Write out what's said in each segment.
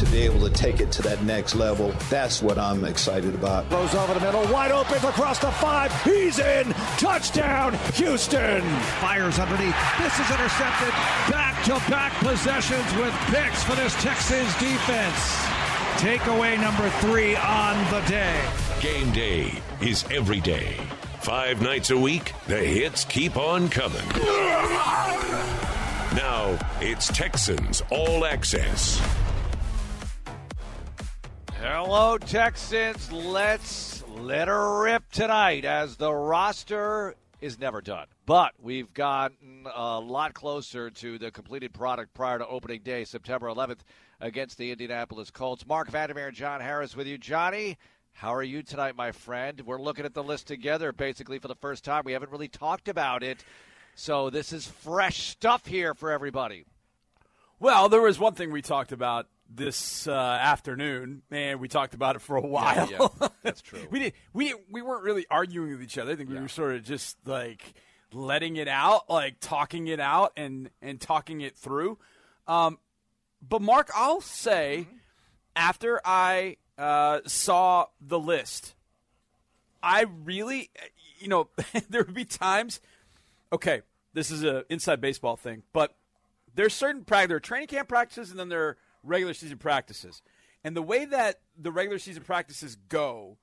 to be able to take it to that next level. That's what I'm excited about. Goes over the middle, wide open across the five. He's in. Touchdown, Houston. Fires underneath. This is intercepted. Back to back possessions with picks for this Texans defense. Takeaway number three on the day. Game day is every day. Five nights a week, the hits keep on coming. Now it's Texans All Access. Hello, Texans. Let's let her rip tonight as the roster is never done. But we've gotten a lot closer to the completed product prior to opening day, September 11th, against the Indianapolis Colts. Marc Vandermeer and John Harris with you. Johnny, how are you tonight, my friend? We're looking at the list together basically for the first time. We haven't really talked about it. So this is fresh stuff here for everybody. Well, there was one thing we talked about this uh, afternoon, and we talked about it for a while. Yeah, yeah, that's true. we did. We didn't, we weren't really arguing with each other. I think we yeah. were sort of just like letting it out, like talking it out and and talking it through. Um, but Marc, I'll say mm-hmm. after I uh, saw the list, I really, you know, there would be times. Okay, this is an inside baseball thing, but there's certain practice, there are training camp practices, and then there are regular season practices. And the way that the regular season practices go,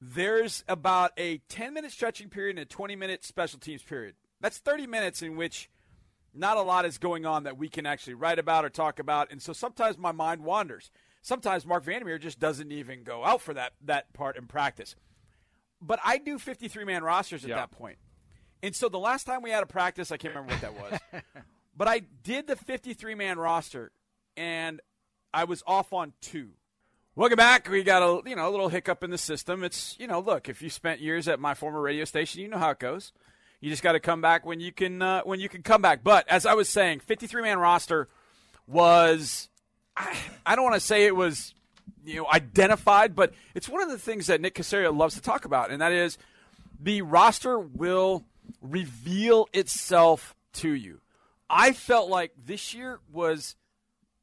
there's about a 10 minute stretching period and a 20 minute special teams period. That's 30 minutes in which not a lot is going on that we can actually write about or talk about. And so sometimes my mind wanders. Sometimes Marc Vandermeer just doesn't even go out for that, that part in practice. But I do 53 man rosters at that point. And so the last time we had a practice, I can't remember what that was. but I did the 53 man roster and I was off on two. Welcome back. We got a you know a little hiccup in the system. It's you know look if you spent years at my former radio station, you know how it goes. You just got to come back when you can uh, when you can come back. But as I was saying, 53 man roster was I, I don't want to say it was you know identified, but it's one of the things that Nick Caserio loves to talk about, and that is the roster will reveal itself to you. I felt like this year was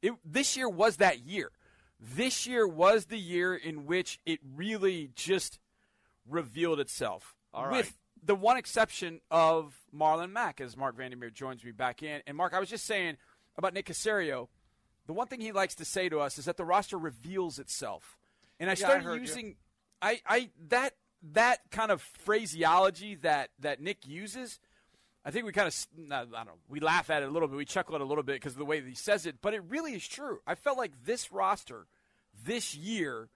it, this year was that year. This year was the year in which it really just revealed itself. All right. With the one exception of Marlon Mack, as Marc Vandermeer joins me back in. And Marc, I was just saying about Nick Caserio. The one thing he likes to say to us is that the roster reveals itself. And I yeah, started I using I, I that that kind of phraseology that that Nick uses I think we kind of, I don't know, we laugh at it a little bit. We chuckle at it a little bit because of the way that he says it, but it really is true. I felt like this roster this year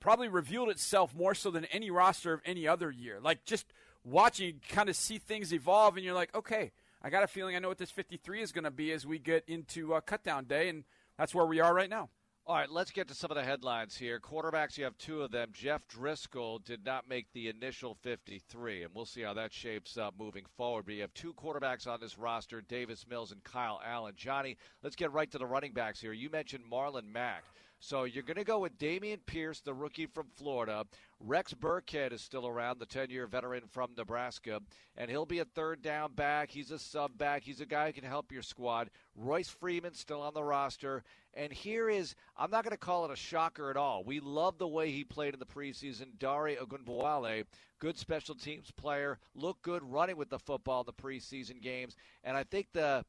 probably revealed itself more so than any roster of any other year. Like just watching, kind of see things evolve, and you're like, okay, I got a feeling I know what this 53 is going to be as we get into uh, cutdown day, and that's where we are right now. All right, let's get to some of the headlines here. Quarterbacks, you have two of them. Jeff Driskel did not make the initial 53, and we'll see how that shapes up moving forward. But you have two quarterbacks on this roster Davis Mills and Kyle Allen. Johnny, let's get right to the running backs here. You mentioned Marlon Mack. So you're going to go with Dameon Pierce, the rookie from Florida. Rex Burkhead is still around, the 10 year veteran from Nebraska, and he'll be a third down back. He's a sub back. He's a guy who can help your squad. Royce Freeman still on the roster. And here is, I'm not going to call it a shocker at all. We love the way he played in the preseason. Dare Ogunbowale, good special teams player, looked good running with the football in the preseason games. And I think the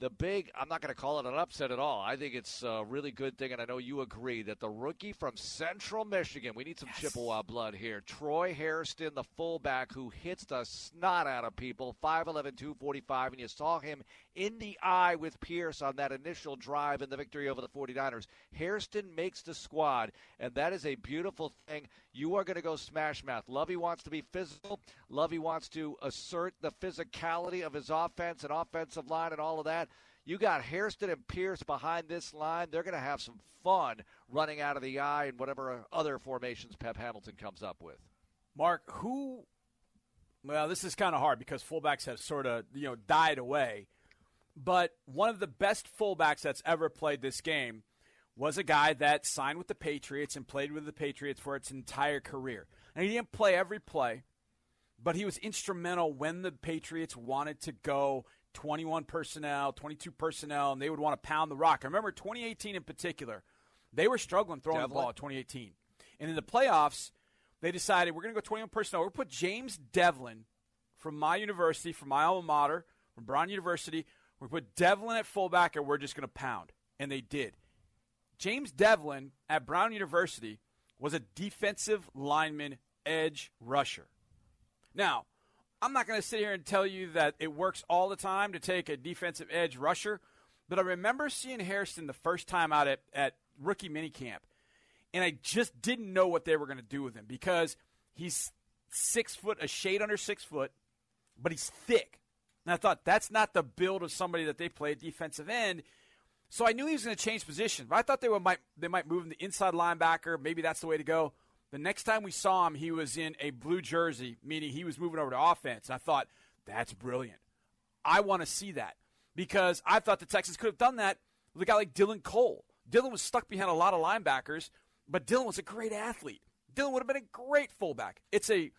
the big, I'm not going to call it an upset at all. I think it's a really good thing, and I know you agree that the rookie from Central Michigan, we need some yes. Chippewa blood here. Troy Hairston, the fullback who hits the snot out of people, 5'11, 245, and you saw him in the I with Pierce on that initial drive in the victory over the 49ers. Hairston makes the squad, and that is a beautiful thing. You are going to go smash mouth. Lovie wants to be physical. Lovie wants to assert the physicality of his offense and offensive line and all of that. You got Hairston and Pierce behind this line. They're going to have some fun running out of the I and whatever other formations Pep Hamilton comes up with. Marc, who well, this is kind of hard because fullbacks have sort of you know died away. But one of the best fullbacks that's ever played this game was a guy that signed with the Patriots and played with the Patriots for its entire career. And he didn't play every play, but he was instrumental when the Patriots wanted to go 21 personnel, 22 personnel, and they would want to pound the rock. I remember 2018 in particular They were struggling throwing Develin. the ball in 2018. And in the playoffs, they decided we're going to go 21 personnel. We're going to put James Develin from my university, from my alma mater, from Brown University. To put Develin at fullback, and we're just going to pound. And they did. James Develin at Brown University was a defensive lineman edge rusher. Now, I'm not going to sit here and tell you that it works all the time to take a defensive edge rusher, but I remember seeing Harrison the first time out at, at rookie minicamp, and I just didn't know what they were going to do with him because he's six foot, a shade under six foot, but he's thick. And I thought that's not the build of somebody that they play at defensive end. So I knew he was going to change position, but I thought they would might they might move him to inside linebacker. Maybe that's the way to go. The next time we saw him, he was in a blue jersey, meaning he was moving over to offense. And I thought that's brilliant. I want to see that because I thought the Texans could have done that with a guy like Dylan Cole. Dylan was stuck behind a lot of linebackers, but Dylan was a great athlete. Dylan would have been a great fullback. It's a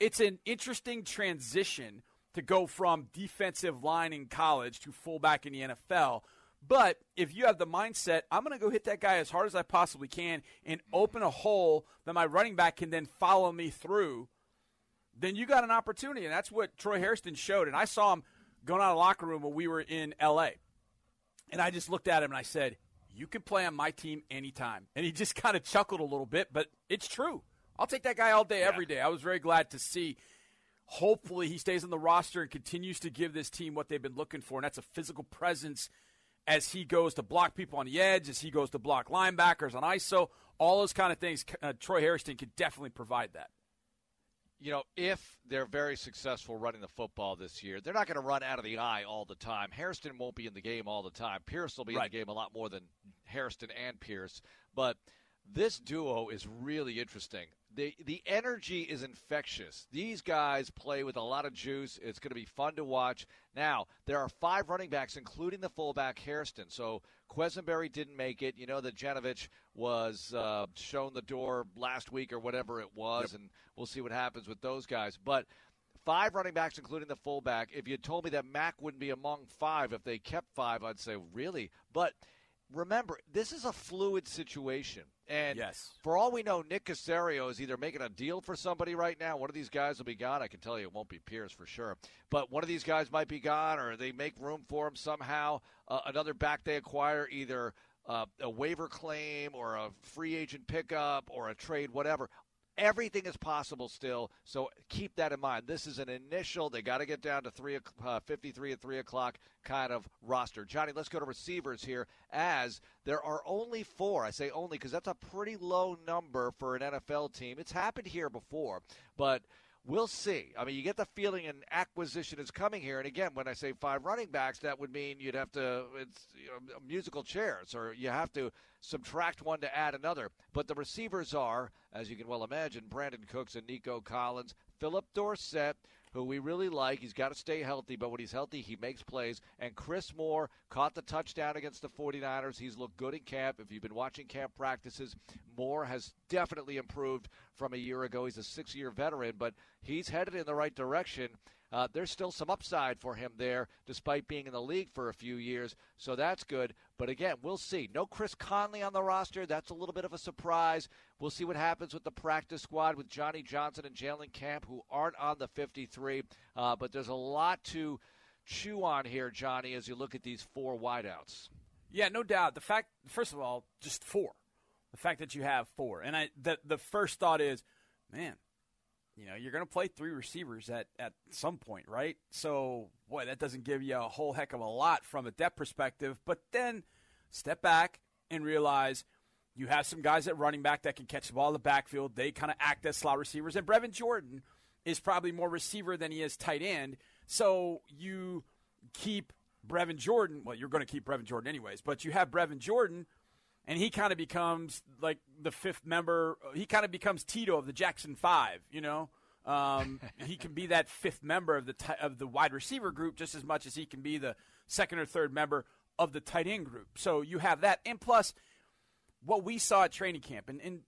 it's an interesting transition to go from defensive line in college to fullback in the NFL. But if you have the mindset, I'm going to go hit that guy as hard as I possibly can and open a hole that my running back can then follow me through, then you got an opportunity. And that's what Troy Hairston showed. And I saw him going out of the locker room when we were in LA. And I just looked at him and I said, You can play on my team anytime. And he just kind of chuckled a little bit, but it's true. I'll take that guy all day, yeah. every day. I was very glad to see Hopefully, he stays on the roster and continues to give this team what they've been looking for, and that's a physical presence as he goes to block people on the edge, as he goes to block linebackers on ISO, all those kind of things. Uh, Troy Hairston could definitely provide that. You know, if they're very successful running the football this year, they're not going to run out of the I all the time. Hairston won't be in the game all the time. Pierce will be right. in the game a lot more than Hairston and Pierce. But this duo is really interesting the the energy is infectious. These guys play with a lot of juice. It's going to be fun to watch. Now there are five running backs, including the fullback Hairston. So Quessenberry didn't make it. You know that Janovich was uh, shown the door last week or whatever it was, yep. and we'll see what happens with those guys. But five running backs, including the fullback. If you told me that Mack wouldn't be among five, if they kept five, I'd say really. But remember, this is a fluid situation. And yes. for all we know, Nick Caserio is either making a deal for somebody right now. One of these guys will be gone. I can tell you it won't be Pierce for sure. But one of these guys might be gone, or they make room for him somehow. Uh, another back they acquire, either uh, a waiver claim or a free agent pickup or a trade, whatever. Everything is possible still, so keep that in mind. This is an initial. They got to get down to three uh, fifty-three at three o'clock kind of roster. Johnny, let's go to receivers here. As there are only four. I say only because that's a pretty low number for an NFL team. It's happened here before, but We'll see. I mean, you get the feeling an acquisition is coming here. And again, when I say five running backs, that would mean you'd have to, it's you know, musical chairs, or you have to subtract one to add another. But the receivers are, as you can well imagine, Brandin Cooks and Nico Collins, Phillip Dorsett, who we really like. He's got to stay healthy, but when he's healthy, he makes plays. And Chris Moore caught the touchdown against the 49ers. He's looked good in camp. If you've been watching camp practices, Moore has definitely improved from a year ago. He's a six year veteran, but he's headed in the right direction. Uh, there's still some upside for him there, despite being in the league for a few years. So that's good. But again, we'll see. No Chris Conley on the roster. That's a little bit of a surprise. We'll see what happens with the practice squad with Johnny Johnson and Jalen Camp, who aren't on the 53. Uh, but there's a lot to chew on here, Johnny, as you look at these four wideouts. Yeah, no doubt. The fact, first of all, just four. The fact that you have four, and I, the the first thought is, man, you know, you're going to play three receivers at, at some point, right? So, boy, that doesn't give you a whole heck of a lot from a depth perspective. But then step back and realize you have some guys at running back that can catch the ball in the backfield. They kind of act as slot receivers. And Brevin Jordan is probably more receiver than he is tight end. So you keep Brevin Jordan. Well, you're going to keep Brevin Jordan anyways, but you have Brevin Jordan – and he kind of becomes like the fifth member. He kind of becomes Tito of the Jackson Five. You know, um, he can be that fifth member of the t- of the wide receiver group just as much as he can be the second or third member of the tight end group. So you have that, and plus what we saw at training camp, and, and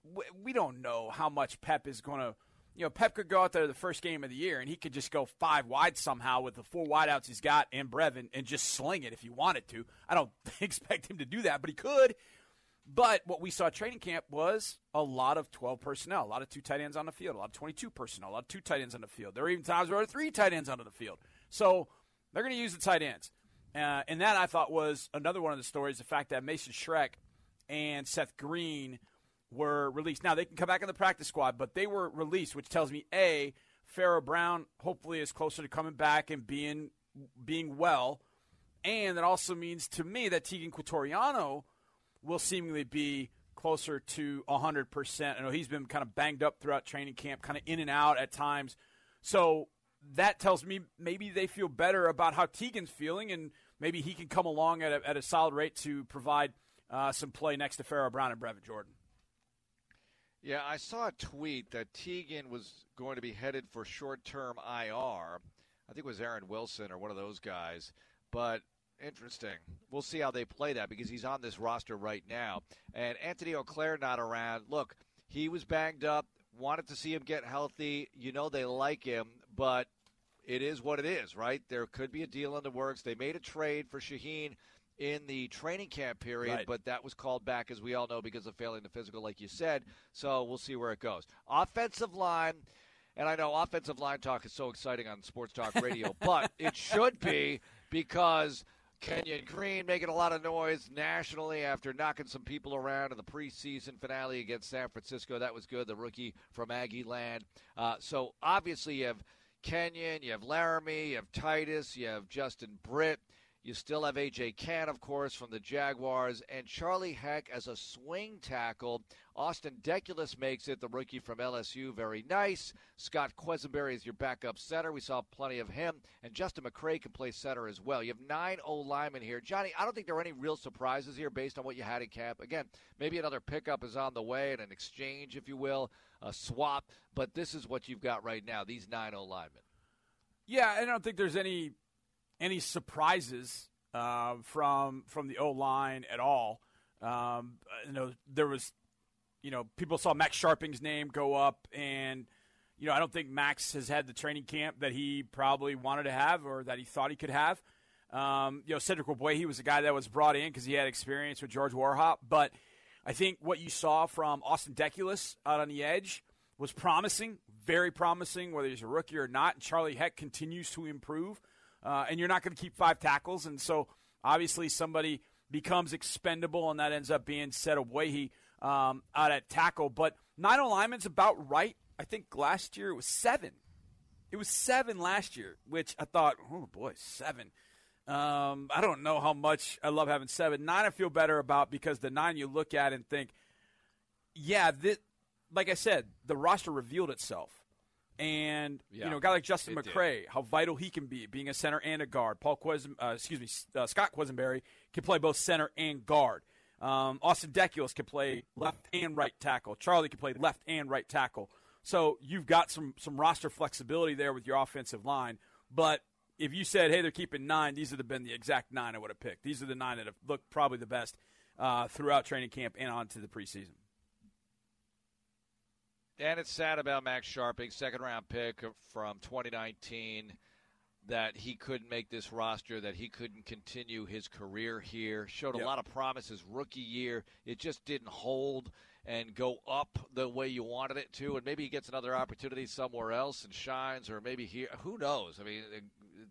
we don't know how much Pep is going to. You know, Pep could go out there the first game of the year, and he could just go five wide somehow with the four wideouts he's got and Brevin, and just sling it if he wanted to. I don't expect him to do that, but he could But what we saw at training camp was a lot of 12 personnel, a lot of two tight ends on the field, a lot of 22 personnel, a lot of two tight ends on the field. There were even times where there were three tight ends onto the field. So they're going to use the tight ends. Uh, and that I thought was another one of the stories the fact that Mason Schreck and Seth Green were released. Now, they can come back in the practice squad, but they were released, which tells me A, Pharaoh Brown hopefully is closer to coming back and being being well. And that also means to me that Teagan Quitoriano will seemingly be closer to 100%. I know he's been kind of banged up throughout training camp, kind of in and out at times. So that tells me maybe they feel better about how Teagan's feeling, and maybe he can come along at a, at a solid rate to provide uh, some play next to Pharaoh Brown and Brevin Jordan. Yeah, I saw a tweet that Teagan was going to be headed for short term IR. I think it was Aaron Wilson or one of those guys. But interesting. We'll see how they play that because he's on this roster right now. And Anthony Auclair not around. Look, he was banged up. Wanted to see him get healthy. You know they like him, but it is what it is, right? There could be a deal in the works. They made a trade for Shaheen in the training camp period, right. but that was called back, as we all know, because of failing the physical, like you said. So we'll see where it goes. Offensive line, and I know offensive line talk is so exciting on Sports Talk Radio, but it should be because Kenyon Green making a lot of noise nationally after knocking some people around in the preseason finale against San Francisco. That was good. The rookie from Aggie Land. Uh, so obviously you have Kenyon, you have Laremy, you have Tytus, you have Justin Britt. You still have A.J. Cann, of course, from the Jaguars, and Charlie Heck as a swing tackle. Austin Deculus makes it, the rookie from LSU, very nice. Scott Quessenberry is your backup center. We saw plenty of him. And Justin McCray can play center as well. You have nine O linemen here. Johnny, I don't think there are any real surprises here based on what you had in camp. Again, maybe another pickup is on the way and an exchange, if you will, a swap. But this is what you've got right now, these nine O linemen. Yeah, I don't think there's any any surprises uh, from from the O line at all. Um, you know, there was, you know, people saw Max Scharping's name go up, and you know, I don't think Max has had the training camp that he probably wanted to have or that he thought he could have. Um, you know, Cedric Ogbuehi, he was a guy that was brought in because he had experience with George Warhop, but I think what you saw from Austin Deculus out on the edge was promising, very promising, whether he's a rookie or not. And Charlie Heck continues to improve uh, and you're not going to keep five tackles. And so obviously somebody becomes expendable, and that ends up being Seth Ogbuehi um, out at tackle. But nine alignment's about right. I think last year it was seven. It was seven last year, which I thought, oh boy, seven. Um, I don't know how much I love having seven. Nine I feel better about because the nine you look at and think, yeah, this, like I said, the roster revealed itself. And yeah, you know, a guy like Justin McCray, did. how vital he can be, being a center and a guard. Paul Quez, uh, excuse me, uh, Scott Quessenberry can play both center and guard. Um, Austin Deculus can play left and right tackle. Charlie can play left and right tackle. So you've got some some roster flexibility there with your offensive line. But if you said, "Hey, they're keeping nine," these would have been the exact nine I would have picked. These are the nine that have looked probably the best uh, throughout training camp and on to the preseason. And it's sad about Max Scharping, second round pick from 2019, that he couldn't make this roster, that he couldn't continue his career here. Showed a yep. lot of promise his rookie year. It just didn't hold and go up the way you wanted it to. And maybe he gets another opportunity somewhere else and shines, or maybe here. Who knows? I mean, it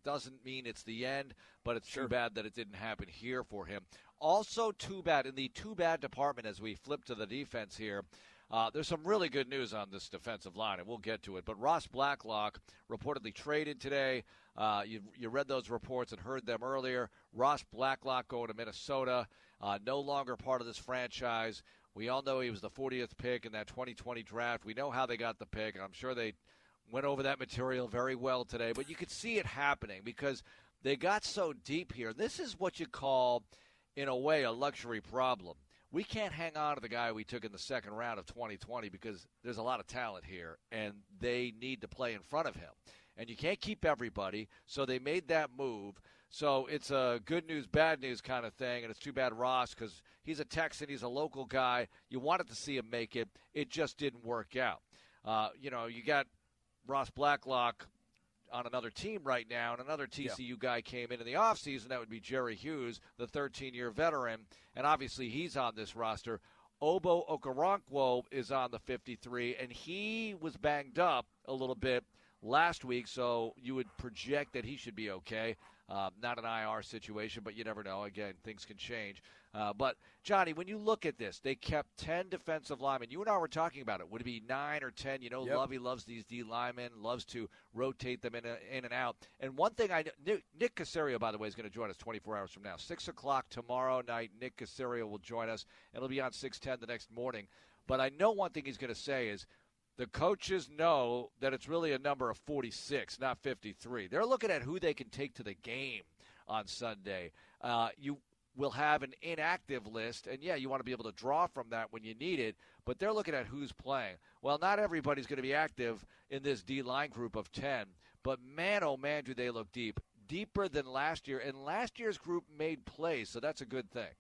doesn't mean it's the end, but it's sure. too bad that it didn't happen here for him. Also, too bad in the too bad department as we flip to the defense here. Uh, there's some really good news on this defensive line, and we'll get to it. But Ross Blacklock reportedly traded today. Uh, you, you read those reports and heard them earlier. Ross Blacklock going to Minnesota, uh, no longer part of this franchise. We all know he was the 40th pick in that 2020 draft. We know how they got the pick. I'm sure they went over that material very well today. But you could see it happening because they got so deep here. This is what you call, in a way, a luxury problem we can't hang on to the guy we took in the second round of 2020 because there's a lot of talent here and they need to play in front of him. And you can't keep everybody, so they made that move. So it's a good news, bad news kind of thing, and it's too bad Ross because he's a Texan, he's a local guy. You wanted to see him make it, it just didn't work out. Uh, you know, you got Ross Blacklock on another team right now, and another TCU yeah. guy came in in the offseason. That would be Jerry Hughes, the 13 year veteran. And obviously, he's on this roster. Obo Okoronkwo is on the 53, and he was banged up a little bit last week, so you would project that he should be okay. Uh, not an IR situation, but you never know. Again, things can change. Uh, but Johnny, when you look at this, they kept ten defensive linemen. You and I were talking about it. Would it be nine or ten? You know, yep. Lovie loves these D linemen, loves to rotate them in, a, in and out. And one thing I Nick, Nick Caserio, by the way, is going to join us 24 hours from now, six o'clock tomorrow night. Nick Caserio will join us. It'll be on 6:10 the next morning. But I know one thing he's going to say is the coaches know that it's really a number of 46, not 53. They're looking at who they can take to the game on Sunday. Uh, you will have an inactive list, and yeah, you want to be able to draw from that when you need it, but they're looking at who's playing. Well, not everybody's going to be active in this D line group of 10, but man, oh man, do they look deep. Deeper than last year, and last year's group made plays, so that's a good thing.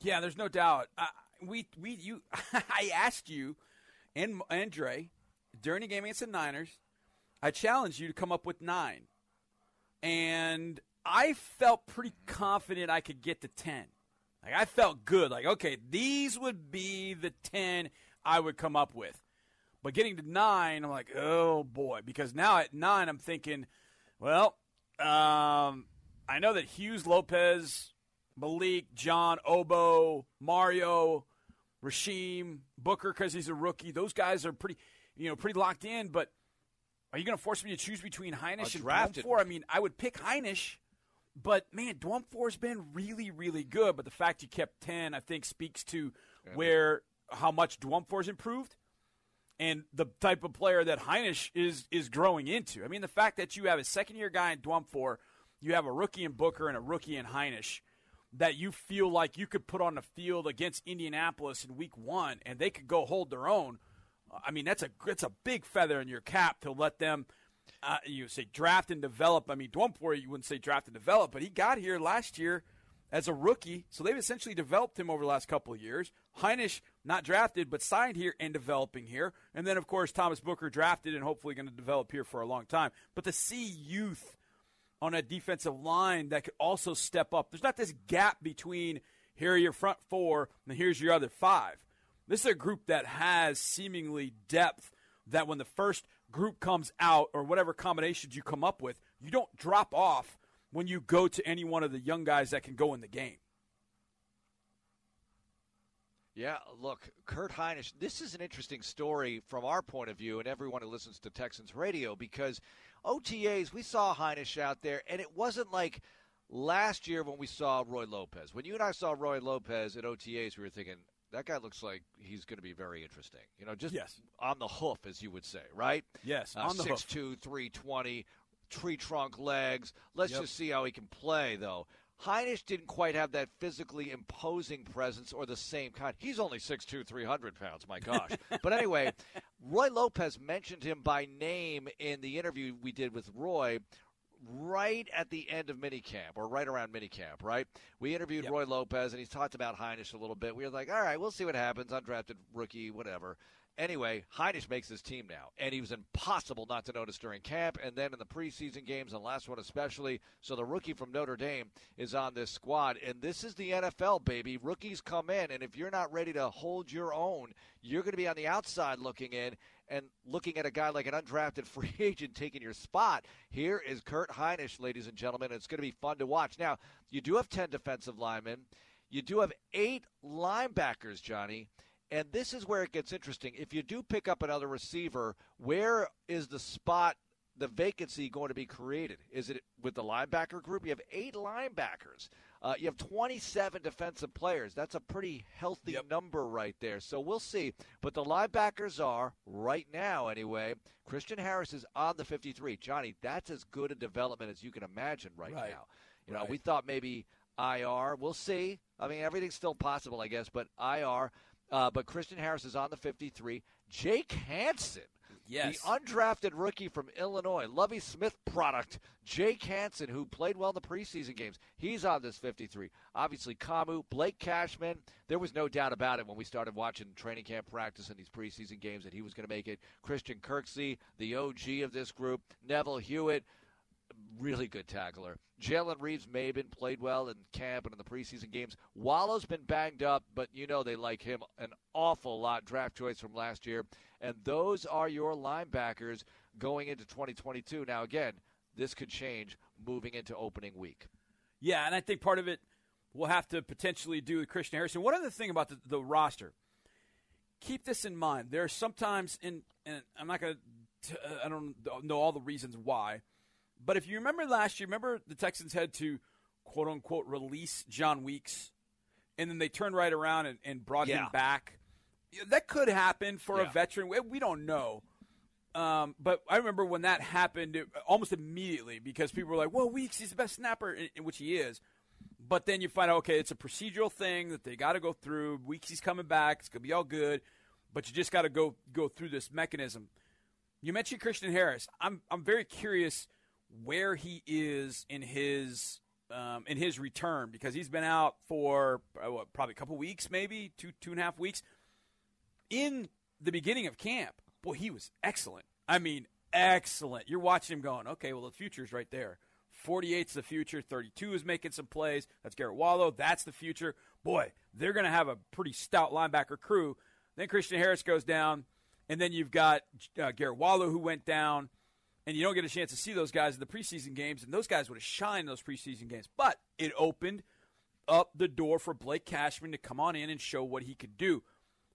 Yeah, there's no doubt. Uh, we, we, you, I asked you and Andre during the game against the Niners, I challenged you to come up with nine. And I felt pretty confident I could get to 10. Like I felt good. Like, okay, these would be the 10 I would come up with. But getting to 9, I'm like, oh boy, because now at 9 I'm thinking, well, um, I know that Hughes, Lopez, Malik, John, Obo, Mario, Rasheem, Booker because he's a rookie. Those guys are pretty, you know, pretty locked in. But are you going to force me to choose between Hinish and Dwumfour? I mean, I would pick Hinish, but man, Dwumfour's been really, really good. But the fact you kept ten, I think, speaks to where how much Dwumfour's improved and the type of player that Hinish is is growing into. I mean, the fact that you have a second year guy in Dwumfour, you have a rookie in Booker and a rookie in Hinish that you feel like you could put on the field against Indianapolis in Week One, and they could go hold their own. I mean, that's a that's a big feather in your cap to let them. Uh, you say draft and develop. I mean, Dwumfour, you wouldn't say draft and develop, but he got here last year as a rookie, so they've essentially developed him over the last couple of years. Hinish, not drafted, but signed here and developing here, and then of course Thomas Booker drafted and hopefully going to develop here for a long time. But to see youth on a defensive line that could also step up. There's not this gap between here are your front four and here's your other five. This is a group that has seemingly depth that when the first group comes out or whatever combinations you come up with, you don't drop off when you go to any one of the young guys that can go in the game. Yeah, look, Kurt Hinish, this is an interesting story from our point of view and everyone who listens to Texans radio because – OTAs, we saw Hinish out there, and it wasn't like last year when we saw Roy Lopez. When you and I saw Roy Lopez at OTAs, we were thinking, that guy looks like he's going to be very interesting. You know, just yes. on the hoof, as you would say, right? Yes, uh, on the 6'2", hoof. 320, tree trunk legs. Let's yep. just see how he can play, though. Hinish didn't quite have that physically imposing presence or the same kind. He's only 6'2", 300 pounds, my gosh. but anyway, Roy Lopez mentioned him by name in the interview we did with Roy right at the end of minicamp or right around minicamp, right? We interviewed yep. Roy Lopez and he talked about Hinish a little bit. We were like, all right, we'll see what happens. Undrafted rookie, whatever. Anyway, Hinish makes his team now, and he was impossible not to notice during camp and then in the preseason games, and last one especially. So the rookie from Notre Dame is on this squad, and this is the NFL, baby. Rookies come in, and if you're not ready to hold your own, you're going to be on the outside looking in and looking at a guy like an undrafted free agent taking your spot. Here is Kurt Hinish, ladies and gentlemen. It's going to be fun to watch. Now, you do have 10 defensive linemen. You do have eight linebackers, Johnny. And this is where it gets interesting. If you do pick up another receiver, where is the spot, the vacancy going to be created? Is it with the linebacker group? You have eight linebackers. Uh, you have 27 defensive players. That's a pretty healthy yep. number right there. So we'll see. But the linebackers are, right now anyway, Christian Harris is on the 53. Johnny, that's as good a development as you can imagine right, right. now. You know, right. we thought maybe IR. We'll see. I mean, everything's still possible, I guess, but IR. Uh, but Christian Harris is on the 53. Jake Hansen, yes. the undrafted rookie from Illinois, Lovie Smith product, Jake Hansen, who played well in the preseason games, he's on this 53. Obviously, Kamu, Blake Cashman, there was no doubt about it when we started watching training camp practice in these preseason games that he was going to make it. Christian Kirksey, the OG of this group, Neville Hewitt. Really good tackler. Jalen Reeves Maybin played well in camp and in the preseason games. Wallow's been banged up, but you know they like him an awful lot. Draft choice from last year. And those are your linebackers going into 2022. Now, again, this could change moving into opening week. Yeah, and I think part of it will have to potentially do with Christian Harrison. One other thing about the, the roster, keep this in mind. There are sometimes, in, and I'm not going to, uh, I don't know all the reasons why, but if you remember last year, remember the Texans had to quote unquote release Jon Weeks, and then they turned right around and, and brought yeah. him back. That could happen for yeah. a veteran. We don't know. Um, but I remember when that happened it, almost immediately because people were like, well, Weeks, he's the best snapper, in, in which he is. But then you find out, okay, it's a procedural thing that they got to go through. Weeks, he's coming back. It's going to be all good. But you just got to go go through this mechanism. You mentioned Christian Harris. I'm, I'm very curious where he is in his um, in his return because he's been out for uh, what, probably a couple weeks, maybe two two and a half weeks. In the beginning of camp, boy, he was excellent. I mean, excellent. You're watching him going, okay, well, the future's right there. 48's the future. 32 is making some plays. That's Garrett Wallow. That's the future. Boy, they're going to have a pretty stout linebacker crew. Then Christian Harris goes down, and then you've got uh, Garrett Wallow who went down, and you don't get a chance to see those guys in the preseason games, and those guys would have shined in those preseason games. But it opened up the door for Blake Cashman to come on in and show what he could do.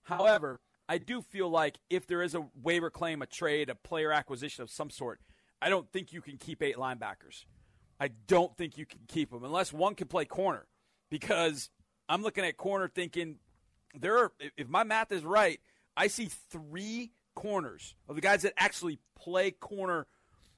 However, I do feel like if there is a waiver claim, a trade, a player acquisition of some sort, I don't think you can keep eight linebackers. I don't think you can keep them unless one can play corner. Because I'm looking at corner thinking there are, if my math is right, I see three corners of the guys that actually play corner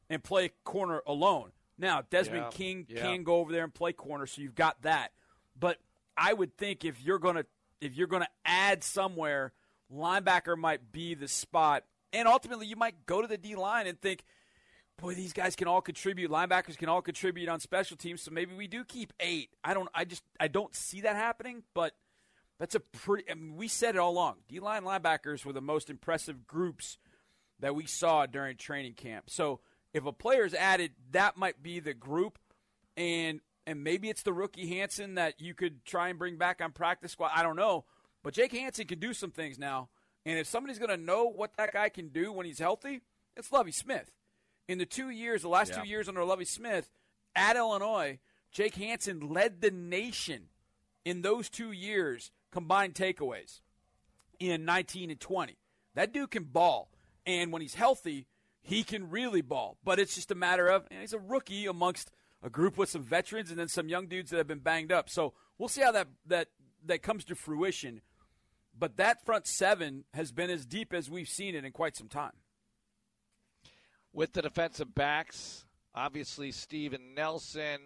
and play corner alone. Now, Desmond yeah, King yeah. can go over there and play corner, so you've got that. But I would think if you're gonna if you're gonna add somewhere – linebacker might be the spot. And ultimately, you might go to the D line and think, boy, these guys can all contribute. Linebackers can all contribute on special teams, so maybe we do keep eight. I don't. I just I don't see that happening. But that's a pretty. I mean, we said it all along. D line linebackers were the most impressive groups that we saw during training camp. So if a player's added, that might be the group, and and maybe it's the rookie Hansen that you could try and bring back on practice squad. I don't know. But Jake Hansen can do some things now. And if somebody's going to know what that guy can do when he's healthy, it's Lovie Smith. In the two years, the last yeah. two years under Lovie Smith at Illinois, Jake Hansen led the nation in those two years combined takeaways in 19 and 20. That dude can ball. And when he's healthy, he can really ball. But it's just a matter of he's a rookie amongst a group with some veterans and then some young dudes that have been banged up. So we'll see how that that that comes to fruition but that front seven has been as deep as we've seen it in quite some time. With the defensive backs, obviously Steven Nelson,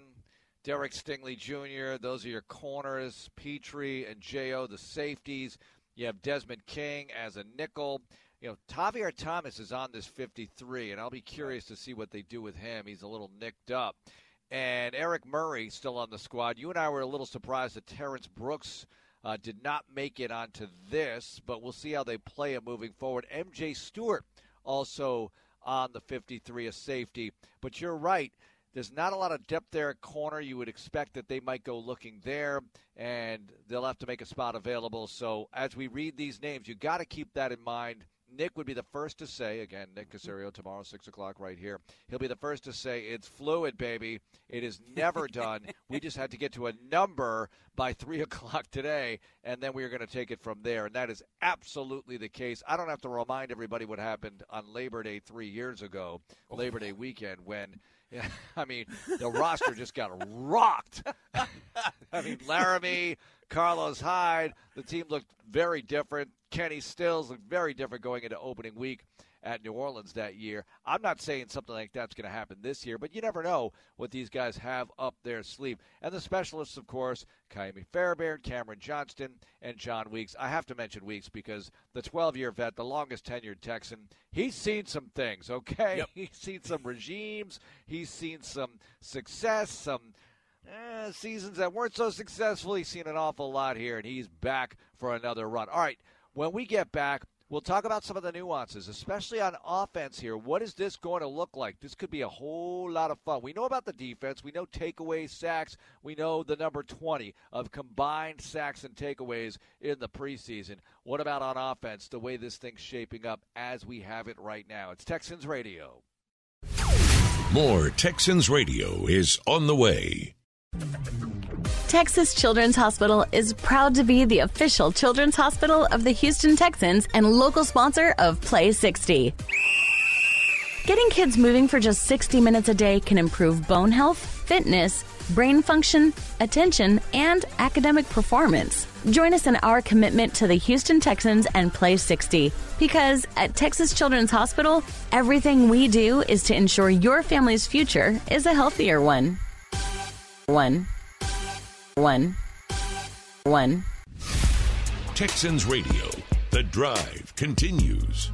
Derek Stingley Jr., those are your corners, Pitre and J.O., the safeties. You have Desmond King as a nickel. You know, Tavierre Thomas is on this 53, and I'll be curious to see what they do with him. He's a little nicked up. And Eric Murray still on the squad. You and I were a little surprised that Terrence Brooks – uh, did not make it onto this, but we'll see how they play it moving forward. MJ Stewart also on the 53 of safety. But you're right. There's not a lot of depth there at corner. You would expect that they might go looking there, and they'll have to make a spot available. So as we read these names, you got to keep that in mind Nick would be the first to say, again, Nick Caserio tomorrow, 6 o'clock right here. He'll be the first to say, it's fluid, baby. It is never done. we just had to get to a number by 3 o'clock today, and then we are going to take it from there. And that is absolutely the case. I don't have to remind everybody what happened on Labor Day three years ago, Labor Day weekend, when. Yeah, I mean, the roster just got rocked. I mean, Laremy, Carlos Hyde, the team looked very different. Kenny Stills looked very different going into opening week at New Orleans that year. I'm not saying something like that's going to happen this year, but you never know what these guys have up their sleeve. And the specialists, of course, Ka'imi Fairbairn, Cameron Johnston, and Jon Weeks. I have to mention Weeks because the 12 year vet, the longest tenured Texan, he's seen some things, okay? Yep. He's seen some regimes, he's seen some success, some. Eh, seasons that weren't so successful. He's seen an awful lot here, and he's back for another run. All right, when we get back, We'll talk about some of the nuances, especially on offense here. What is this going to look like? This could be a whole lot of fun. We know about the defense. We know takeaways, sacks. We know the number 20 of combined sacks and takeaways in the preseason. What about on offense, the way this thing's shaping up as we have it right now? It's Texans Radio. More Texans Radio is on the way. Texas Children's Hospital is proud to be the official children's hospital of the Houston Texans and local sponsor of Play 60. Getting kids moving for just 60 minutes a day can improve bone health, fitness, brain function, attention, and academic performance. Join us in our commitment to the Houston Texans and Play 60 because at Texas Children's Hospital, everything we do is to ensure your family's future is a healthier one. One. One. One. Texans Radio. The drive continues.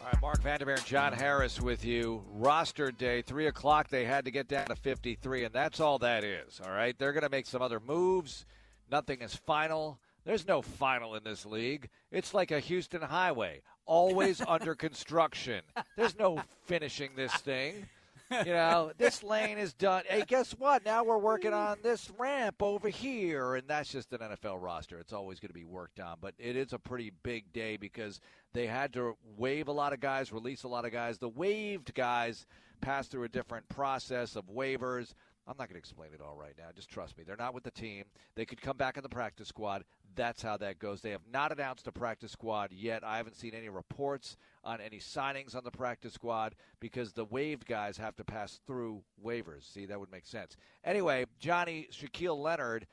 All right, Marc Vandermeer and John Harris with you. Roster day, 3 o'clock, they had to get down to 53, and that's all that is, all right? They're going to make some other moves. Nothing is final. There's no final in this league. It's like a Houston highway, always under construction. There's no finishing this thing you know, this lane is done. Hey, guess what? Now we're working on this ramp over here, and that's just an NFL roster. It's always going to be worked on, but it is a pretty big day because they had to waive a lot of guys, release a lot of guys. The waived guys passed through a different process of waivers. I'm not going to explain it all right now. Just trust me. They're not with the team. They could come back in the practice squad. That's how that goes. They have not announced a practice squad yet. I haven't seen any reports on any signings on the practice squad because the waived guys have to pass through waivers. See, that would make sense. Anyway, Johnny Shaquille Leonard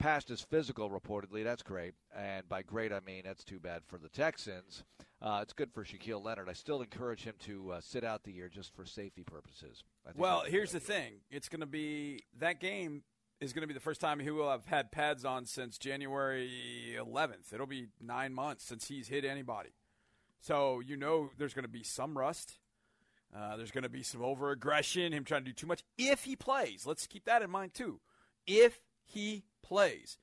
passed his physical reportedly. That's great. And by great, I mean that's too bad for the Texans. Uh, it's good for Shaquille Leonard. I still encourage him to uh, sit out the year just for safety purposes. Well, here's the thing it's going to be that game is going to be the first time he will have had pads on since January 11th. It'll be nine months since he's hit anybody. So you know there's going to be some rust. Uh, there's going to be some over aggression, him trying to do too much. If he plays, let's keep that in mind too. If he plays,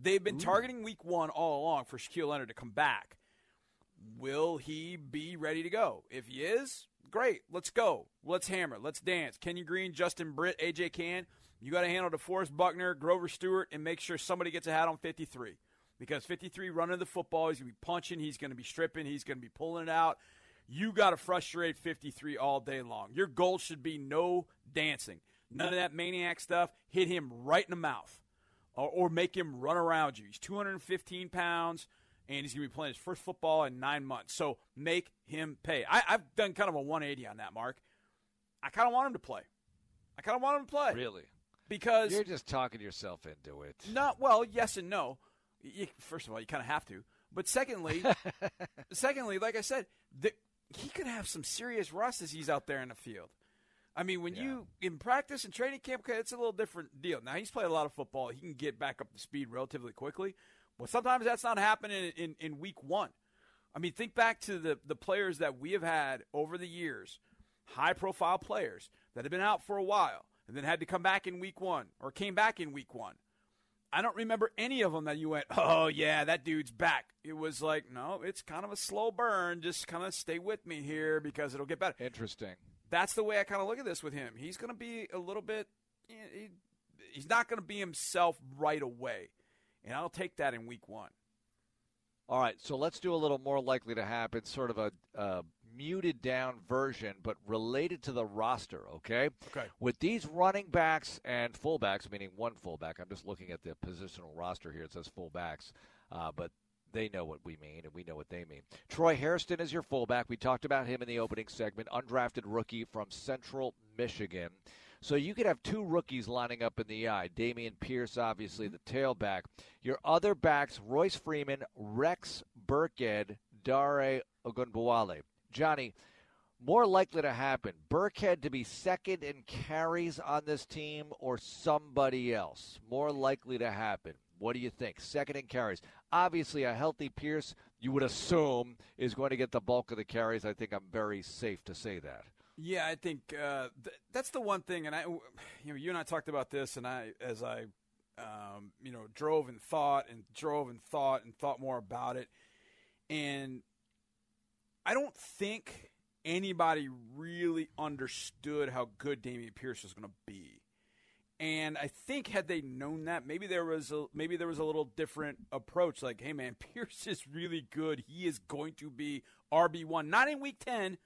they've been Ooh. targeting week one all along for Shaquille Leonard to come back. Will he be ready to go? If he is, great. Let's go. Let's hammer. Let's dance. Kenny Green, Justin Britt, AJ Cann. You got to handle DeForest Buckner, Grover Stewart, and make sure somebody gets a hat on 53 because 53 running the football, he's going to be punching, he's going to be stripping, he's going to be pulling it out. You got to frustrate 53 all day long. Your goal should be no dancing. None of that maniac stuff. Hit him right in the mouth or, or make him run around you. He's 215 pounds and he's going to be playing his first football in nine months. So make him pay. I, have done kind of a 180 on that, Marc. I kind of want him to play. I kind of want him to play. Really? Because you're just talking yourself into it. Not well, yes and no you, first of all, you kind of have to. But secondly, secondly, like I said, the, he could have some serious rust as he's out there in the field. I mean, when yeah. you in practice and training camp, it's a little different deal. Now he's played a lot of football; he can get back up to speed relatively quickly. But sometimes that's not happening in, in, in week one. I mean, think back to the the players that we have had over the years, high profile players that have been out for a while and then had to come back in week one or came back in week one. I don't remember any of them that you went, oh, yeah, that dude's back. It was like, no, it's kind of a slow burn. Just kind of stay with me here because it'll get better. Interesting. That's the way I kind of look at this with him. He's going to be a little bit, he, he's not going to be himself right away. And I'll take that in week one. All right, so let's do a little more likely to happen, sort of a uh, muted down version, but related to the roster, okay? Okay. With these running backs and fullbacks, meaning one fullback, I'm just looking at the positional roster here. It says fullbacks, uh, but they know what we mean, and we know what they mean. Troy Hairston is your fullback. We talked about him in the opening segment, undrafted rookie from Central Michigan. So you could have two rookies lining up in the I. Dameon Pierce, obviously, the tailback. Your other backs, Royce Freeman, Rex Burkhead, Dare Ogunbowale. Johnny, more likely to happen, Burkhead to be second in carries on this team or somebody else? More likely to happen. What do you think? Second in carries. Obviously, a healthy Pierce, you would assume, is going to get the bulk of the carries. I think I'm very safe to say that. Yeah, I think uh, th- that's the one thing, and I, you know, you and I talked about this, and I, as I, um, you know, drove and thought and drove and thought and thought more about it, and I don't think anybody really understood how good Dameon Pierce was going to be. And I think had they known that, maybe there was a maybe there was a little different approach. Like, hey man, Pierce is really good. He is going to be RB one, not in week ten,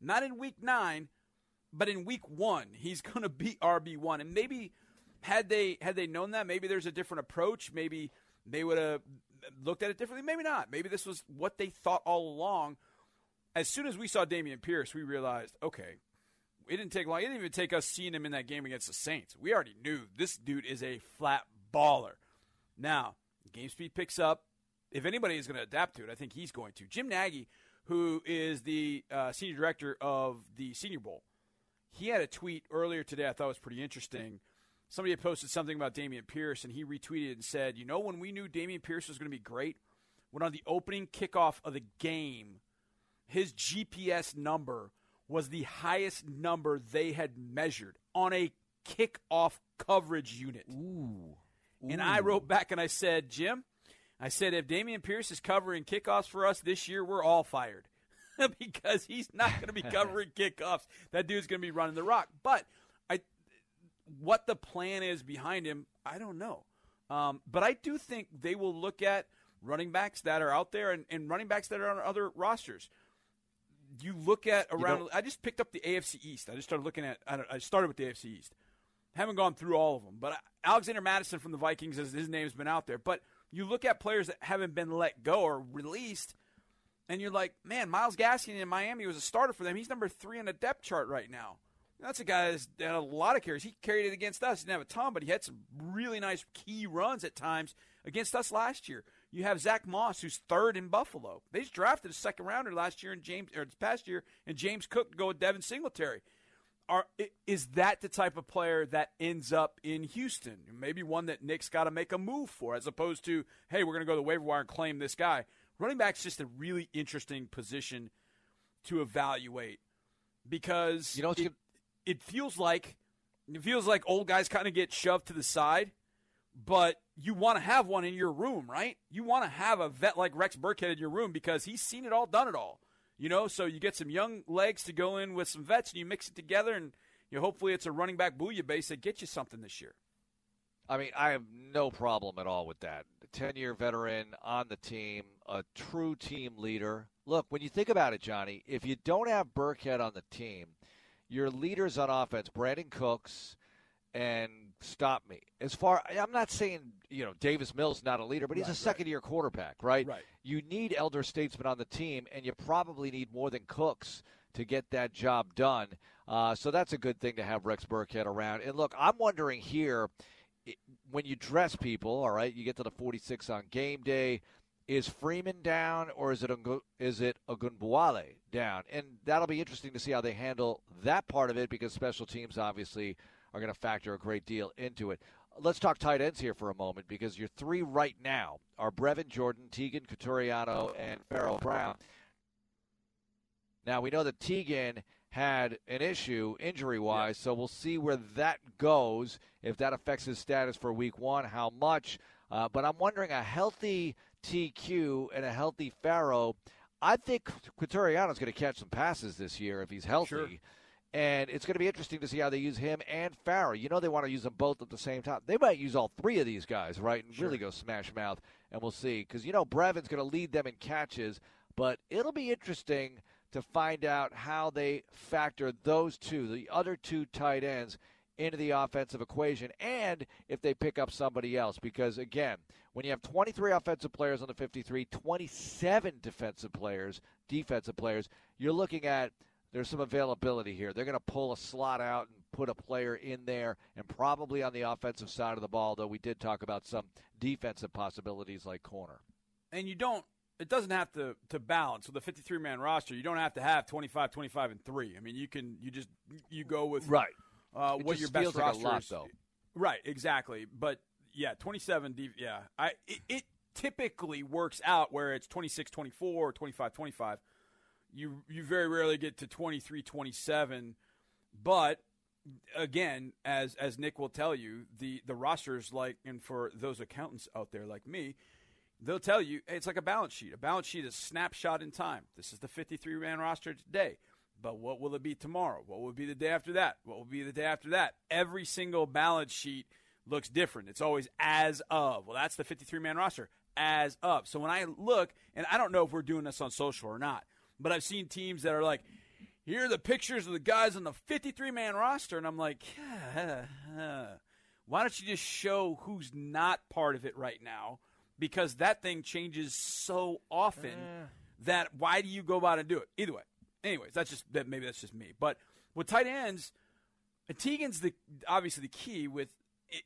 not in week nine, but in week one, he's going to be RB one. And maybe had they had they known that, maybe there's a different approach. Maybe they would have looked at it differently. Maybe not. Maybe this was what they thought all along. As soon as we saw Dameon Pierce, we realized, okay, it didn't take long. It didn't even take us seeing him in that game against the Saints. We already knew this dude is a flat baller. Now, game speed picks up. If anybody is going to adapt to it, I think he's going to. Jim Nagy, who is the uh, senior director of the Senior Bowl, he had a tweet earlier today I thought was pretty interesting. Somebody had posted something about Dameon Pierce, and he retweeted and said, You know, when we knew Dameon Pierce was going to be great? When on the opening kickoff of the game, his GPS number was the highest number they had measured on a kickoff coverage unit. Ooh. Ooh. And I wrote back and I said, Jim, I said, if Dameon Pierce is covering kickoffs for us this year, we're all fired. because he's not going to be covering kickoffs. That dude's going to be running the rock. But I, what the plan is behind him, I don't know. Um, but I do think they will look at running backs that are out there and, and running backs that are on other rosters. You look at around. You I just picked up the AFC East. I just started looking at. I started with the AFC East. Haven't gone through all of them, but Alexander Mattison from the Vikings, his name's been out there. But you look at players that haven't been let go or released and you're like, man, Myles Gaskin in Miami was a starter for them. He's number three on the depth chart right now. That's a guy that's had a lot of carries. He carried it against us. He didn't have a ton, but he had some really nice key runs at times against us last year. You have Zach Moss, who's third in Buffalo. They just drafted a second rounder last year and James or this past year, and James Cook to go with Devin Singletary. Are is that the type of player that ends up in Houston? Maybe one that Nick's got to make a move for, as opposed to, hey, we're going to go to the waiver wire and claim this guy running back's just a really interesting position to evaluate because you know it, it feels like it feels like old guys kind of get shoved to the side, but you want to have one in your room, right? You want to have a vet like Rex Burkhead in your room because he's seen it all, done it all. You know, so you get some young legs to go in with some vets, and you mix it together, and you hopefully it's a running back booyah base that gets you something this year. I mean, I have no problem at all with that. 10 year veteran on the team, a true team leader. Look, when you think about it, Johnny, if you don't have Burkhead on the team, your leaders on offense, Brandin Cooks and stop me. As far I'm not saying, you know, Davis Mills not a leader, but he's right, a second year quarterback, right? Right. You need elder statesmen on the team and you probably need more than Cooks to get that job done. Uh, so that's a good thing to have Rex Burkhead around. And look, I'm wondering here when you dress people, all right, you get to the 46 on game day. Is Freeman down or is it is it Ogunbowale down? And that'll be interesting to see how they handle that part of it because special teams obviously are going to factor a great deal into it. Let's talk tight ends here for a moment because your three right now are Brevin Jordan, Teagan Quitoriano, and Pharaoh Brown. Now we know that Teagan had an issue injury wise, yeah. so we'll see where that goes, if that affects his status for week one, how much. Uh, but I'm wondering a healthy TQ and a healthy Pharaoh. I think Quitoriano's going to catch some passes this year if he's healthy. Sure. And it's going to be interesting to see how they use him and Pharaoh. You know they want to use them both at the same time. They might use all three of these guys, right, and sure. really go smash mouth. And we'll see. Because, you know, Brevin's going to lead them in catches. But it'll be interesting – to find out how they factor those two, the other two tight ends, into the offensive equation and if they pick up somebody else. Because, again, when you have 23 offensive players on the 53, 27 defensive players, defensive players, you're looking at there's some availability here. They're going to pull a slot out and put a player in there, and probably on the offensive side of the ball, though we did talk about some defensive possibilities like corner. And you don't it doesn't have to to balance with a 53 man roster. You don't have to have 25, 25, and three. I mean, you can you just you go with right uh, what your best like roster lot, is. Though. Right, exactly. But yeah, 27. Yeah, I it, it typically works out where it's 26, 24, or 25, 25. You you very rarely get to 23, 27, but again, as as Nick will tell you, the the rosters like and for those accountants out there like me they'll tell you it's like a balance sheet. A balance sheet is snapshot in time. This is the 53 man roster today. But what will it be tomorrow? What will be the day after that? What will be the day after that? Every single balance sheet looks different. It's always as of. Well, that's the 53 man roster, as of. So when I look, and I don't know if we're doing this on social or not, but I've seen teams that are like, here are the pictures of the guys on the 53 man roster. And I'm like, why don't you just show who's not part of it right now? Because that thing changes so often uh. that why do you go about and do it? Either way. Anyways, that's just that maybe that's just me. But with tight ends, Teagan's the obviously the key with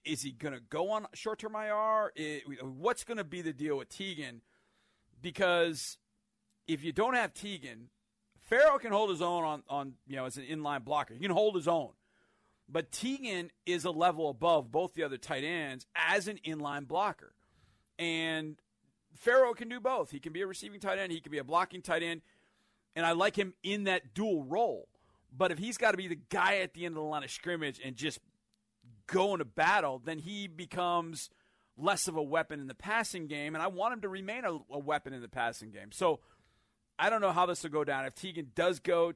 is he going to go on short term IR? What's going to be the deal with Teagan? Because if you don't have Teagan, Pharaoh can hold his own on, on you know as an inline blocker. He can hold his own. But Teagan is a level above both the other tight ends as an inline blocker. And Pharaoh can do both. He can be a receiving tight end, he can be a blocking tight end. And I like him in that dual role. But if he's got to be the guy at the end of the line of scrimmage and just go into battle, then he becomes less of a weapon in the passing game. And I want him to remain a, a weapon in the passing game. So I don't know how this will go down. If Teagan does go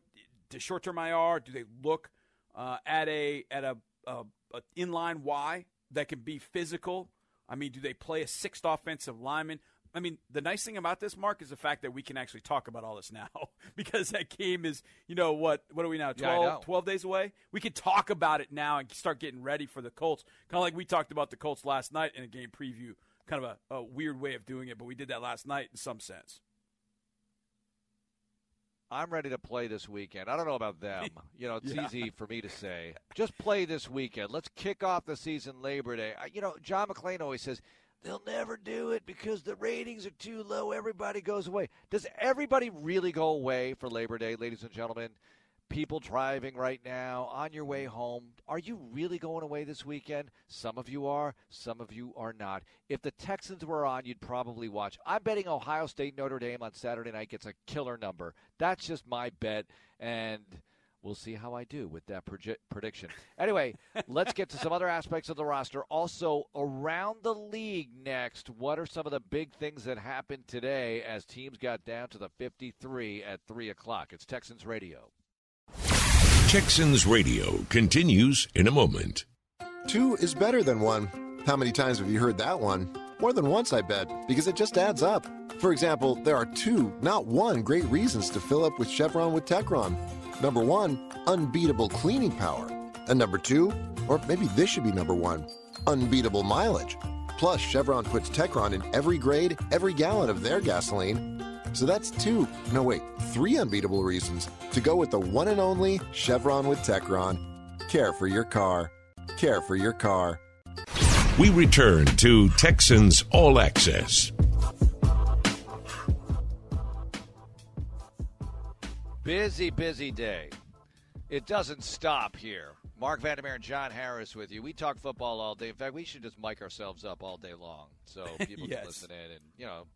to short term IR, do they look uh, at a at a, a, a inline Y that can be physical? I mean, do they play a sixth offensive lineman? I mean, the nice thing about this, Marc, is the fact that we can actually talk about all this now because that game is, you know, what what are we now, 12, yeah, 12 days away? We can talk about it now and start getting ready for the Colts. Kind of like we talked about the Colts last night in a game preview. Kind of a, a weird way of doing it, but we did that last night in some sense. I'm ready to play this weekend. I don't know about them. You know, it's yeah. easy for me to say. Just play this weekend. Let's kick off the season Labor Day. You know, John McClain always says they'll never do it because the ratings are too low. Everybody goes away. Does everybody really go away for Labor Day, ladies and gentlemen? People driving right now on your way home. Are you really going away this weekend? Some of you are, some of you are not. If the Texans were on, you'd probably watch. I'm betting Ohio State Notre Dame on Saturday night gets a killer number. That's just my bet, and we'll see how I do with that prediction. Anyway, let's get to some other aspects of the roster. Also, around the league next, what are some of the big things that happened today as teams got down to the 53 at 3 o'clock? It's Texans Radio. Texans Radio continues in a moment. Two is better than one. How many times have you heard that one? More than once, I bet, because it just adds up. For example, there are two, not one, great reasons to fill up with Chevron with Techron. Number one, unbeatable cleaning power. And number two, or maybe this should be number one, unbeatable mileage. Plus, Chevron puts Techron in every grade, every gallon of their gasoline so that's two, no wait, three unbeatable reasons to go with the one and only Chevron with Techron. Care for your car. Care for your car. We return to Texans All Access. Busy, busy day. It doesn't stop here. Marc Vandermeer and John Harris with you. We talk football all day. In fact, we should just mic ourselves up all day long so people yes. can listen in and, you know,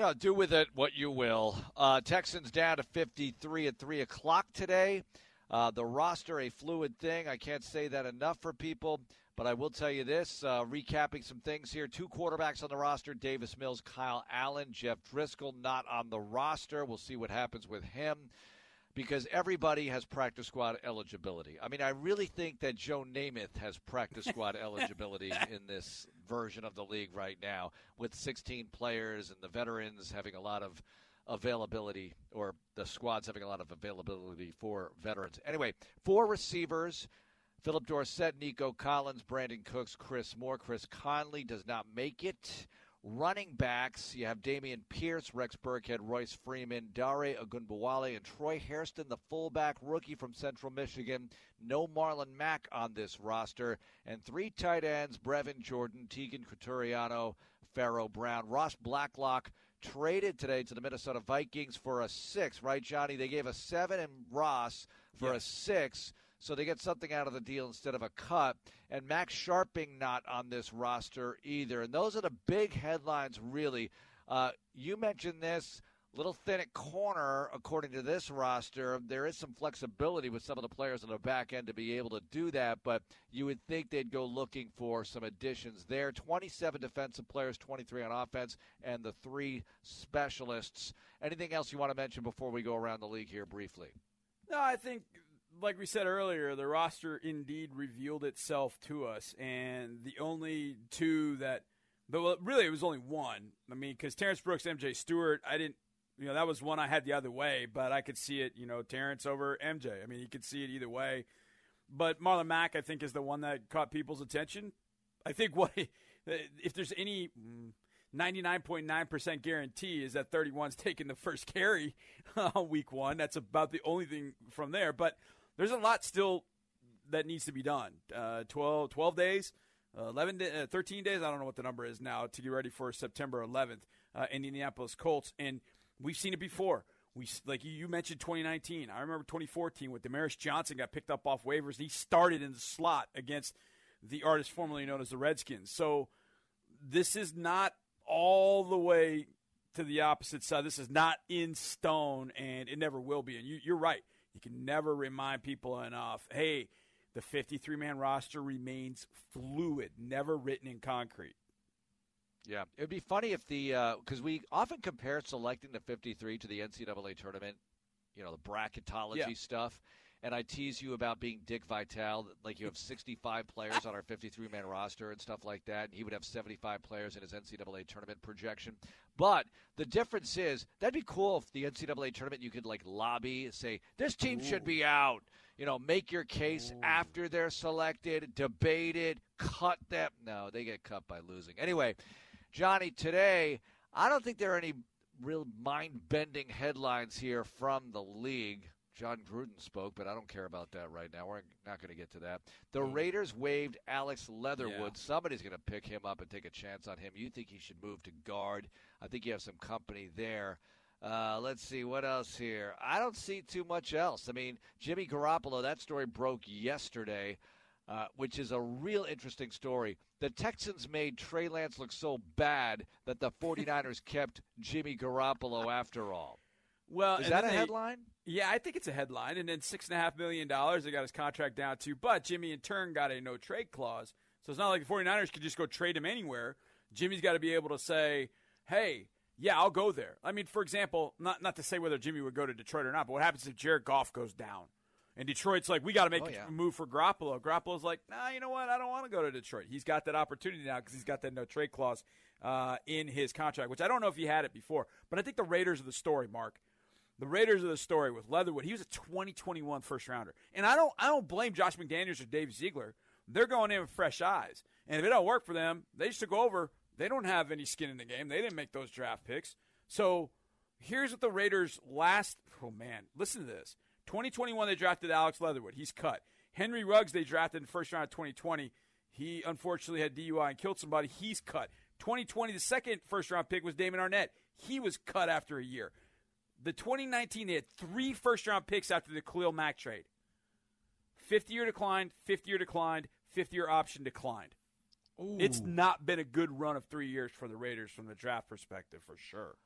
know, do with it what you will. Uh, Texans down to 53 at 3 o'clock today. Uh, the roster, a fluid thing. I can't say that enough for people, but I will tell you this uh, recapping some things here. Two quarterbacks on the roster Davis Mills, Kyle Allen, Jeff Driskel, not on the roster. We'll see what happens with him because everybody has practice squad eligibility. I mean, I really think that Joe Namath has practice squad eligibility in this version of the league right now, with 16 players and the veterans having a lot of availability, or the squads having a lot of availability for veterans. Anyway, four receivers. Phillip Dorsett, Nico Collins, Brandin Cooks, Chris Moore. Chris Conley does not make it. Running backs, you have Dameon Pierce, Rex Burkhead, Royce Freeman, Dare Ogunbowale, and Troy Hairston, the fullback rookie from Central Michigan. No Marlon Mack on this roster. And three tight ends, Brevin Jordan, Teagan Quitoriano, Pharaoh Brown. Ross Blacklock traded today to the Minnesota Vikings for a six, right, Johnny? They gave a seven and Ross for yes. a six. So they get something out of the deal instead of a cut. And Max Scharping not on this roster either. And those are the big headlines, really. Uh, you mentioned this. little thin at corner, according to this roster. There is some flexibility with some of the players on the back end to be able to do that, but you would think they'd go looking for some additions there. 27 defensive players, 23 on offense, and the three specialists. Anything else you want to mention before we go around the league here briefly? No, I think, like we said earlier, the roster indeed revealed itself to us, and the only two that. But really, it was only one. I mean, because Terrence Brooks, MJ Stewart, I didn't you know, that was one I had the other way, but I could see it, you know, Terrence over MJ. I mean, you could see it either way. But Marlon Mack, I think, is the one that caught people's attention. I think what if there's any 99.9% guarantee is that 31's taking the first carry uh, week one. That's about the only thing from there. But there's a lot still that needs to be done. Uh, 12, 12 days, uh, 11, uh, 13 days. I don't know what the number is now to get ready for September 11th uh, in Indianapolis Colts. And – We've seen it before. We like you mentioned 2019. I remember 2014 with Damaris Johnson got picked up off waivers. He started in the slot against the artist formerly known as the Redskins. So this is not all the way to the opposite side. This is not in stone, and it never will be. And you, you're right. You can never remind people enough. Hey, the 53 man roster remains fluid, never written in concrete. Yeah, it would be funny if the because uh, we often compare selecting the 53 to the NCAA tournament, you know, the bracketology yeah. stuff. And I tease you about being Dick Vitale, like you have 65 players on our 53 man roster and stuff like that. And he would have 75 players in his NCAA tournament projection. But the difference is that'd be cool if the NCAA tournament you could like lobby, say this team Ooh. should be out. You know, make your case Ooh. after they're selected, debated, cut them. No, they get cut by losing. Anyway, Johnny, today, I don't think there are any real mind bending headlines here from the league. Jon Gruden spoke, but I don't care about that right now. We're not going to get to that. The mm. Raiders waived Alex Leatherwood. Yeah. Somebody's going to pick him up and take a chance on him. You think he should move to guard? I think you have some company there. Uh, let's see what else here. I don't see too much else. I mean, Jimmy Garoppolo. That story broke yesterday. Uh, which is a real interesting story. The Texans made Trey Lance look so bad that the 49ers kept Jimmy Garoppolo after all. Well, is that a they, headline? Yeah, I think it's a headline. And then six and a half million dollars they got his contract down to. But Jimmy in turn got a no trade clause. So it's not like the 49ers could just go trade him anywhere. Jimmy's got to be able to say, hey, yeah, I'll go there. I mean, for example, not not to say whether Jimmy would go to Detroit or not, but what happens if Jared Goff goes down? And Detroit's like, we got to make oh, yeah. a move for Garoppolo. Garoppolo's like, nah, you know what? I don't want to go to Detroit. He's got that opportunity now because he's got that no trade clause uh, in his contract, which I don't know if he had it before. But I think the Raiders are the story, Marc. The Raiders are the story with Leatherwood. He was a 2021 first rounder, and I don't I don't blame Josh McDaniels or Dave Ziegler. They're going in with fresh eyes, and if it don't work for them, they just took over. They don't have any skin in the game. They didn't make those draft picks. So here's what the Raiders last. Oh man, listen to this. 2021, they drafted Alex Leatherwood. He's cut. Henry Ruggs, they drafted in first round of 2020. He unfortunately had DUI and killed somebody. He's cut. 2020, the second first round pick was Damon Arnette. He was cut after a year. The 2019, they had three first round picks after the Khalil Mack trade. Fifth year declined, fifth year declined, fifth year option declined. Ooh. It's not been a good run of three years for the Raiders from the draft perspective, for sure.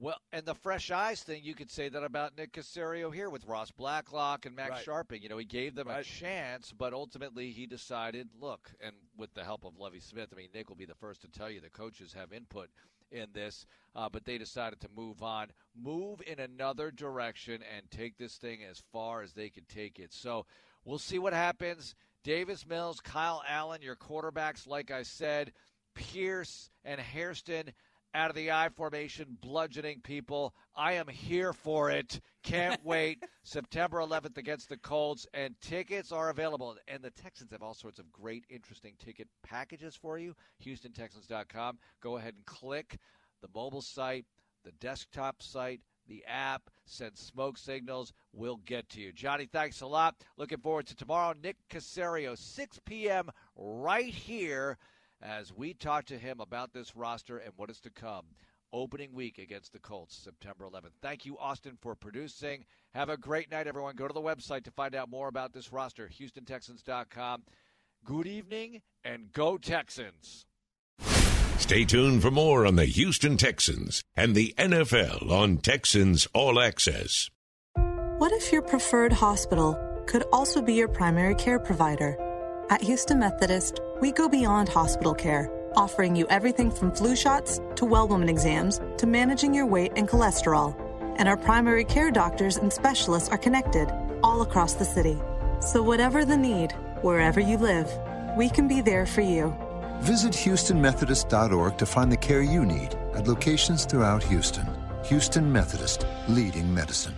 Well, and the fresh eyes thing, you could say that about Nick Caserio here with Ross Blacklock and Max right. Scharping. You know, he gave them right. a chance, but ultimately he decided, look, and with the help of Lovie Smith, I mean, Nick will be the first to tell you the coaches have input in this, uh, but they decided to move on, move in another direction, and take this thing as far as they could take it. So we'll see what happens. Davis Mills, Kyle Allen, your quarterbacks, like I said, Pierce and Hairston out of the I formation, bludgeoning people. I am here for it. Can't wait. September 11th against the Colts, and tickets are available. And the Texans have all sorts of great, interesting ticket packages for you. HoustonTexans.com. Go ahead and click the mobile site, the desktop site, the app, send smoke signals. We'll get to you. Johnny, thanks a lot. Looking forward to tomorrow. Nick Caserio, 6 p.m. right here as we talk to him about this roster and what is to come. Opening week against the Colts, September 11th. Thank you, Austin, for producing. Have a great night, everyone. Go to the website to find out more about this roster, HoustonTexans.com. Good evening and go Texans. Stay tuned for more on the Houston Texans and the NFL on Texans All Access. What if your preferred hospital could also be your primary care provider? At Houston Methodist, we go beyond hospital care, offering you everything from flu shots to well woman exams to managing your weight and cholesterol. And our primary care doctors and specialists are connected all across the city. So, whatever the need, wherever you live, we can be there for you. Visit HoustonMethodist.org to find the care you need at locations throughout Houston. Houston Methodist, leading medicine.